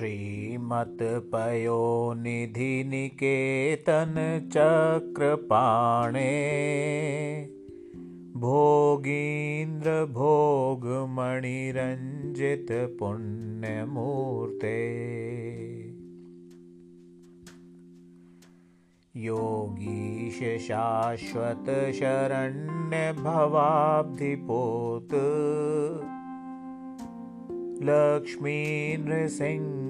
श्रीमत्पयोनिधिनिकेतनचक्रपाणे भोगीन्द्रभोगमणिरञ्जितपुण्यमूर्ते योगीशशाश्वतशरण्यभवाब्धिपोत् लक्ष्मीनृसिंह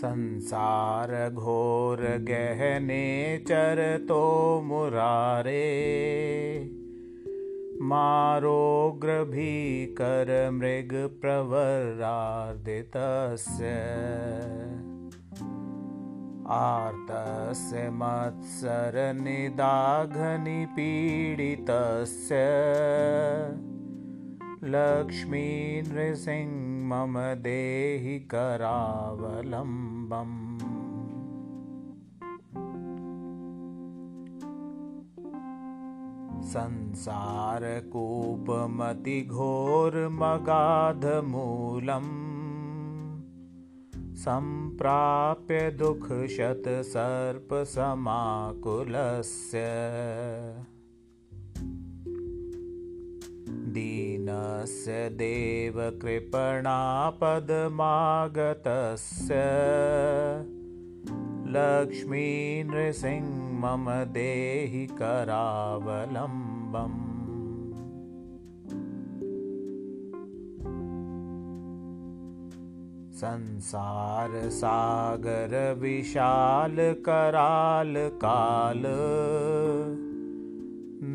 संसारघोरगहने चरतो मुरारे। मारोग्रभीकरमृगप्रवरार्दितस्य आर्तस्य मत्सरनिदाघनिपीडितस्य लक्ष्मीनृसिंह मम देहि करावलम्बम्। संसारकूपमतिघोरमगाधमूलम्। सम्प्राप्य दुःखशतसर्पसमाकुलस्य दीनस्य देवकृपणापदमागतस्य लक्ष्मीनृसिंह मम देहि करावलम्बम्। संसारसागरविशालकरालकाल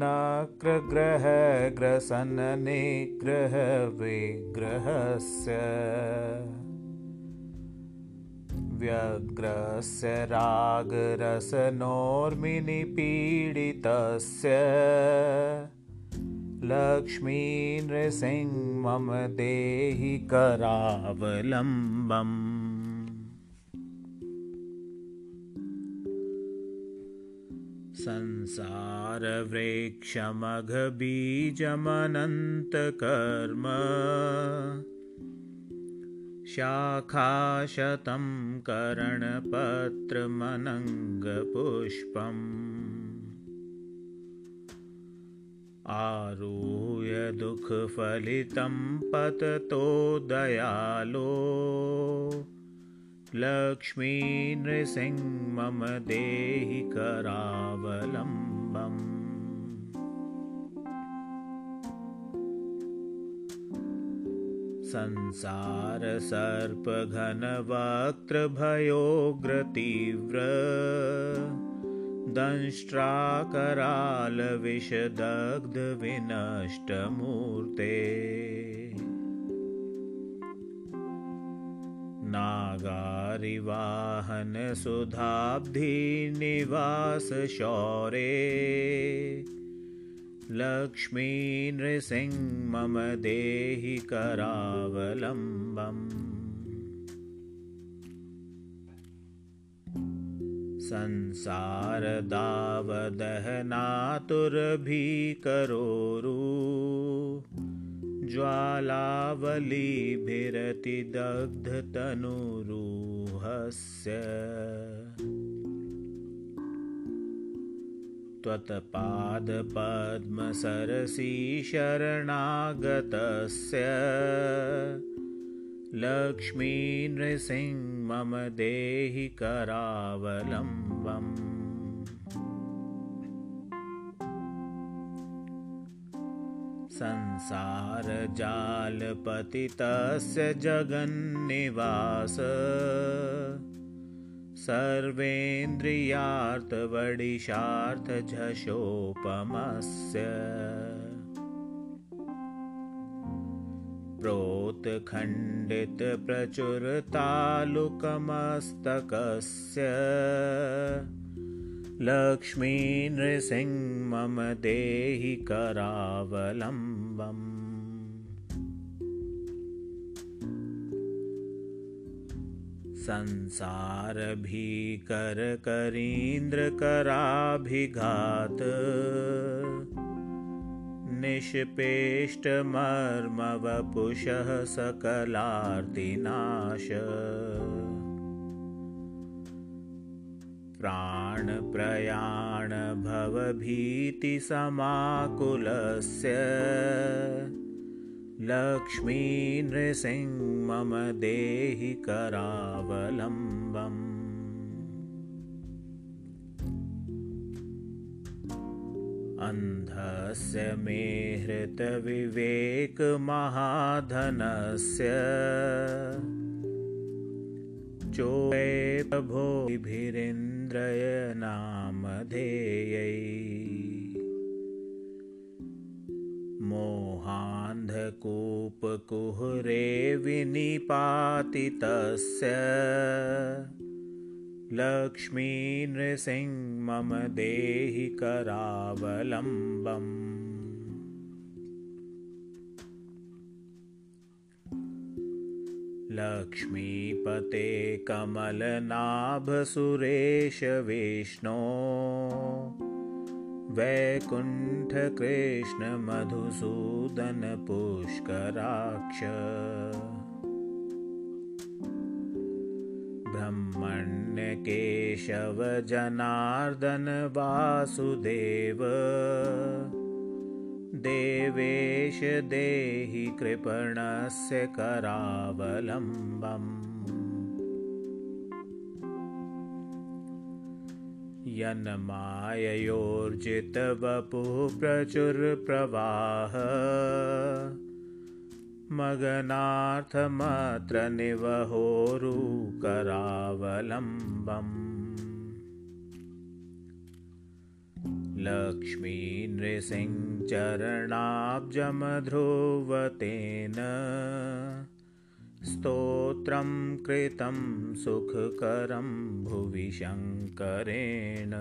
नक्रग्रहग्रसननिग्रहविग्रहस्य व्यग्रस्य रागरसनोर्मिनिपीडितस्य। लक्ष्मीनृसिंह मम देहि करावलम्बम् संसारवृक्षमघबीजमनन्तकर्म। शाखाशतं करणपत्रमनङ्गपुष्पम्। आरुह्य दुःखफलितं पततो दयालो। लक्ष्मीनृसिंह मम देहि करावलम्बम् संसारसर्पघनवक्त्रभयोग्रतीव्र दंष्ट्राकरालविषदग्धविनष्टमूर्ते। नागारिवाहनसुधाब्धिनिवासशौरे लक्ष्मीनृसिंह मम देहि करावलम्बम्। संसारदावदहनातुरभिकरोरु। ज्वालावलीभिरतिदग्धतनुरुहस्य त्वत्पादपद्मसरसीशरणागतस्य लक्ष्मीनृसिंह मम देहि करावलम्बम्। संसारजालपतितस्य जगन्निवास सर्वेन्द्रियार्थवडिशार्थझषोपमस्य प्रोत्खण्डितप्रचुरतालुकमस्तकस्य। लक्ष्मीनृसिंह मम देहि करावलम्बम् संसारभीकरकरीन्द्रकराभिघात। निष्पेष्टमर्मवपुषः सकलार्तिनाश। प्राणप्रयाणभवभीतिसमाकुलस्य लक्ष्मीनृसिंह मम देहि करावलम्बम्। अन्धस्य मे हृतविवेकमहाधनस्य चोयभोभिरिन्द्रयनामधेयै मोहान्धकूपकुहरे विनिपातितस्य। लक्ष्मीनृसिंह मम देहि करावलम्बम्। लक्ष्मीपते कमलनाभसुरेश विष्णो वैकुण्ठकृष्णमधुसूदनपुष्कराक्ष। ब्रह्मण्यकेशवजनार्दनवासुदेव। देवेश देहि कृपणस्य करावलम्बम् यन्माययोर्जितवपुः प्रचुरप्रवाह। मगनार्थमत्र निवहोरुकरावलम्बम्। लक्ष्मीनृसिंहचरणाब्जमध्रुवतेन स्तोत्रं कृतं सुखकरं भुवि शङ्करेण